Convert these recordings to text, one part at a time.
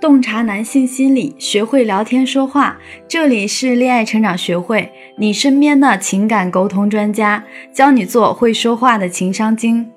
洞察男性心理，学会聊天说话。这里是恋爱成长学会，你身边的情感沟通专家，教你做会说话的情商精。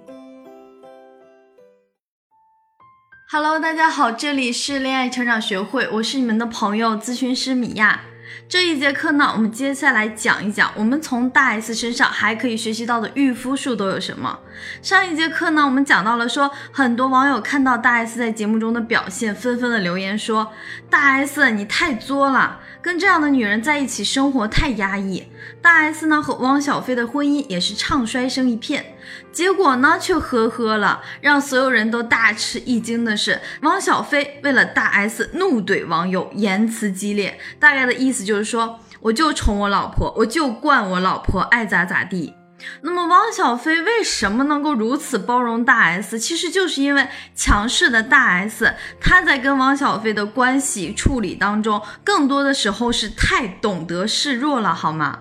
Hello，大家好，这里是恋爱成长学会，我是你们的朋友咨询师米娅。这一节课呢，我们接下来讲一讲，我们从大 S 身上还可以学习到的御夫术都有什么。上一节课呢，我们讲到了说，很多网友看到大 S 在节目中的表现，纷纷的留言说，大 S 你太作了。跟这样的女人在一起生活太压抑，大 S 呢和汪小菲的婚姻也是唱衰声一片，结果呢却呵呵了。让所有人都大吃一惊的是，汪小菲为了大 S 怒怼网友，言辞激烈，大概的意思就是说，我就宠我老婆，我就惯我老婆，爱咋咋地。那么汪小菲为什么能够如此包容大 S？其实就是因为强势的大 S，他在跟汪小菲的关系处理当中，更多的时候是太懂得示弱了，好吗？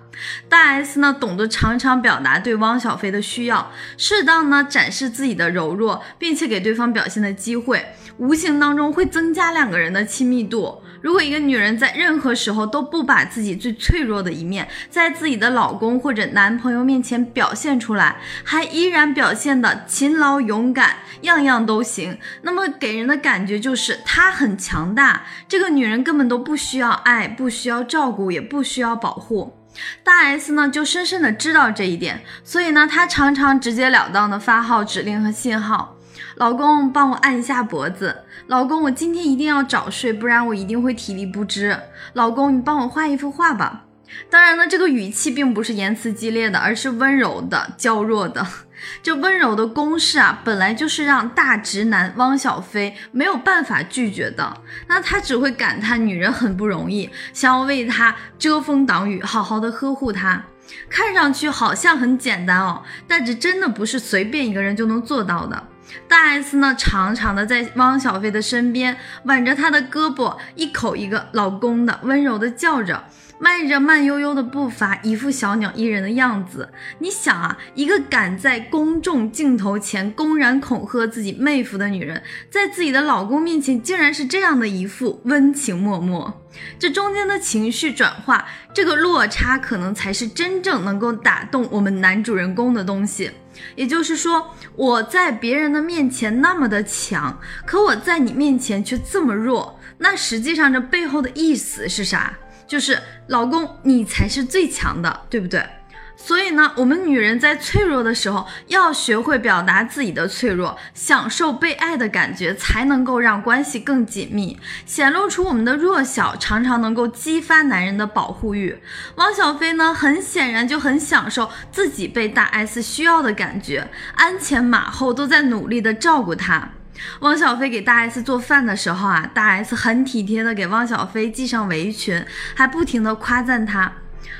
大 S 呢，懂得常常表达对汪小菲的需要，适当呢展示自己的柔弱，并且给对方表现的机会，无形当中会增加两个人的亲密度。如果一个女人在任何时候都不把自己最脆弱的一面，在自己的老公或者男朋友面前表现出来，还依然表现的勤劳勇敢，样样都行，那么给人的感觉就是她很强大。这个女人根本都不需要爱，不需要照顾，也不需要保护。大 S 呢，就深深的知道这一点，所以呢，她常常直截了当的发号指令和信号。老公，帮我按一下脖子。老公，我今天一定要早睡，不然我一定会体力不支。老公，你帮我画一幅画吧。当然呢，这个语气并不是言辞激烈的，而是温柔的、娇弱的。这温柔的攻势啊，本来就是让大直男汪小菲没有办法拒绝的。那他只会感叹女人很不容易，想要为他遮风挡雨，好好的呵护他。看上去好像很简单哦，但这真的不是随便一个人就能做到的。大 S 呢，常常的在汪小菲的身边挽着他的胳膊，一口一个老公的，温柔的叫着。迈着慢悠悠的步伐，一副小鸟依人的样子。你想啊，一个敢在公众镜头前公然恐吓自己妹夫的女人，在自己的老公面前，竟然是这样的一副温情脉脉。这中间的情绪转化，这个落差，可能才是真正能够打动我们男主人公的东西。也就是说，我在别人的面前那么的强，可我在你面前却这么弱，那实际上这背后的意思是啥？就是老公，你才是最强的，对不对？所以呢，我们女人在脆弱的时候，要学会表达自己的脆弱，享受被爱的感觉，才能够让关系更紧密，显露出我们的弱小，常常能够激发男人的保护欲。汪小菲呢，很显然就很享受自己被大 S 需要的感觉，鞍前马后都在努力的照顾他。汪小菲给大 S 做饭的时候啊，大 S 很体贴的给汪小菲系上围裙，还不停的夸赞他：“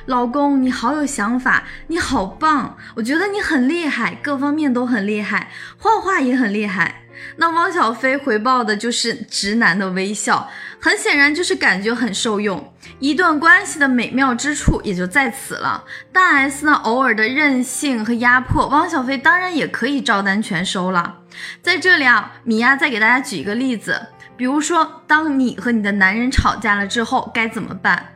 老公，你好有想法，你好棒，我觉得你很厉害，各方面都很厉害，画画也很厉害。”那汪小菲回报的就是直男的微笑，很显然就是感觉很受用。一段关系的美妙之处也就在此了。大 S 呢，偶尔的任性和压迫，汪小菲当然也可以照单全收了。在这里啊，米娅再给大家举一个例子，比如说，当你和你的男人吵架了之后，该怎么办？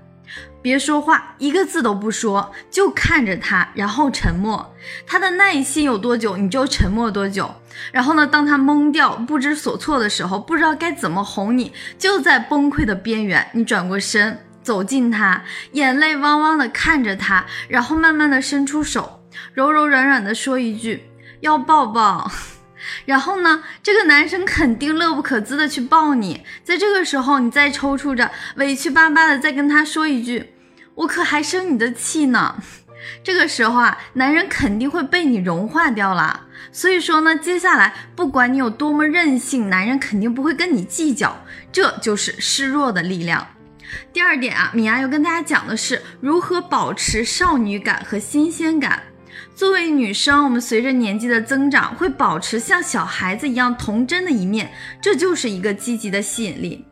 别说话，一个字都不说，就看着他，然后沉默。他的耐心有多久，你就沉默多久。然后呢，当他懵掉、不知所措的时候，不知道该怎么哄你，就在崩溃的边缘，你转过身，走近他，眼泪汪汪的看着他，然后慢慢的伸出手，柔柔软软的说一句要抱抱。然后呢，这个男生肯定乐不可支的去抱你，在这个时候，你再抽搐着，委屈巴巴的再跟他说一句：“我可还生你的气呢。”这个时候啊，男人肯定会被你融化掉了。所以说呢，接下来不管你有多么任性，男人肯定不会跟你计较。这就是示弱的力量。第二点啊，米娅要跟大家讲的是如何保持少女感和新鲜感。作为女生，我们随着年纪的增长，会保持像小孩子一样童真的一面，这就是一个积极的吸引力。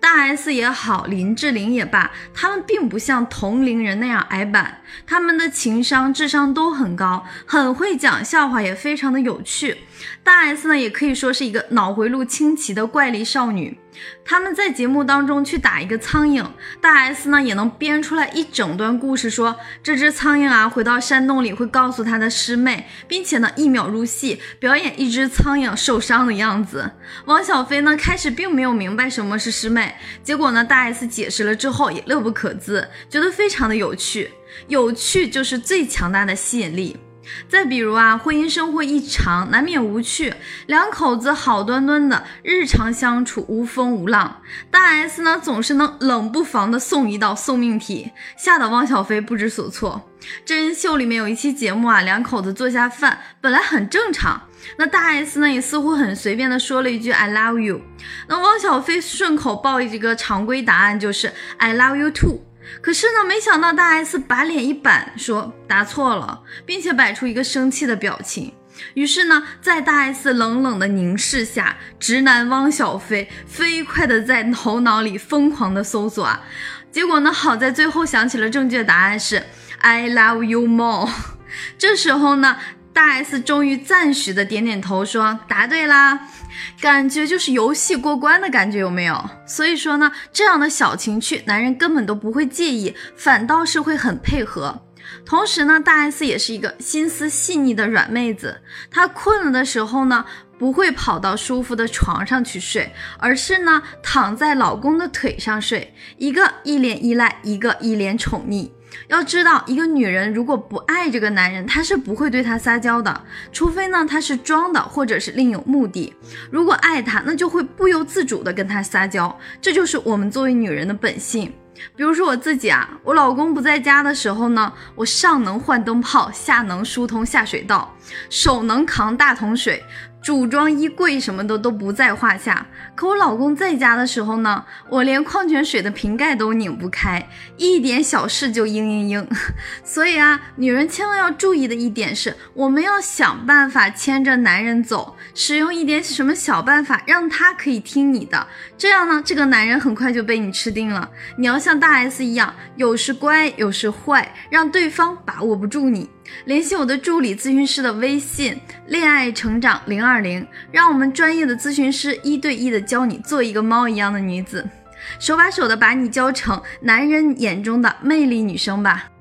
大 S 也好，林志玲也罢，他们并不像同龄人那样矮板，他们的情商、智商都很高，很会讲笑话，也非常的有趣。大 S 呢，也可以说是一个脑回路清奇的怪力少女。他们在节目当中去打一个苍蝇，大 S 呢也能编出来一整段故事，说这只苍蝇啊回到山洞里会告诉他的师妹，并且呢一秒入戏，表演一只苍蝇受伤的样子。汪小菲呢开始并没有明白什么是师妹，结果呢大 S 解释了之后也乐不可支，觉得非常的有趣，有趣就是最强大的吸引力。再比如啊，婚姻生活一长，难免无趣。两口子好端端的日常相处，无风无浪。大 S 呢，总是能冷不防的送一道送命题，吓得汪小菲不知所措。真人秀里面有一期节目啊，两口子做下饭，本来很正常。那大 S 呢，也似乎很随便的说了一句 I love you。那汪小菲顺口报一个常规答案，就是 I love you too。可是呢，没想到大 S 把脸一板，说答错了，并且摆出一个生气的表情。于是呢，在大 S 冷冷的凝视下，直男汪小菲飞快的在头脑里疯狂的搜索啊。结果呢，好在最后想起了正确答案是 I love you more。这时候呢，大 S 终于赞许的点点头，说答对啦。感觉就是游戏过关的感觉，有没有？所以说呢，这样的小情趣，男人根本都不会介意，反倒是会很配合。同时呢，大 S 也是一个心思细腻的软妹子，她困了的时候呢，不会跑到舒服的床上去睡，而是呢，躺在老公的腿上睡，一个一脸依赖，一个一脸宠溺。要知道，一个女人如果不爱这个男人，她是不会对他撒娇的，除非呢他是装的，或者是另有目的。如果爱他，那就会不由自主的跟他撒娇，这就是我们作为女人的本性。比如说我自己啊，我老公不在家的时候呢，我上能换灯泡，下能疏通下水道，手能扛大桶水。组装衣柜什么的都不在话下，可我老公在家的时候呢，我连矿泉水的瓶盖都拧不开，一点小事就嘤嘤嘤。所以啊，女人千万要注意的一点是，我们要想办法牵着男人走，使用一点什么小办法，让他可以听你的，这样呢，这个男人很快就被你吃定了。你要像大 S 一样，有时乖，有时坏，让对方把握不住你。联系我的助理咨询师的微信，恋爱成长零二零，让我们专业的咨询师一对一的教你做一个猫一样的女子，手把手的把你教成男人眼中的魅力女生吧。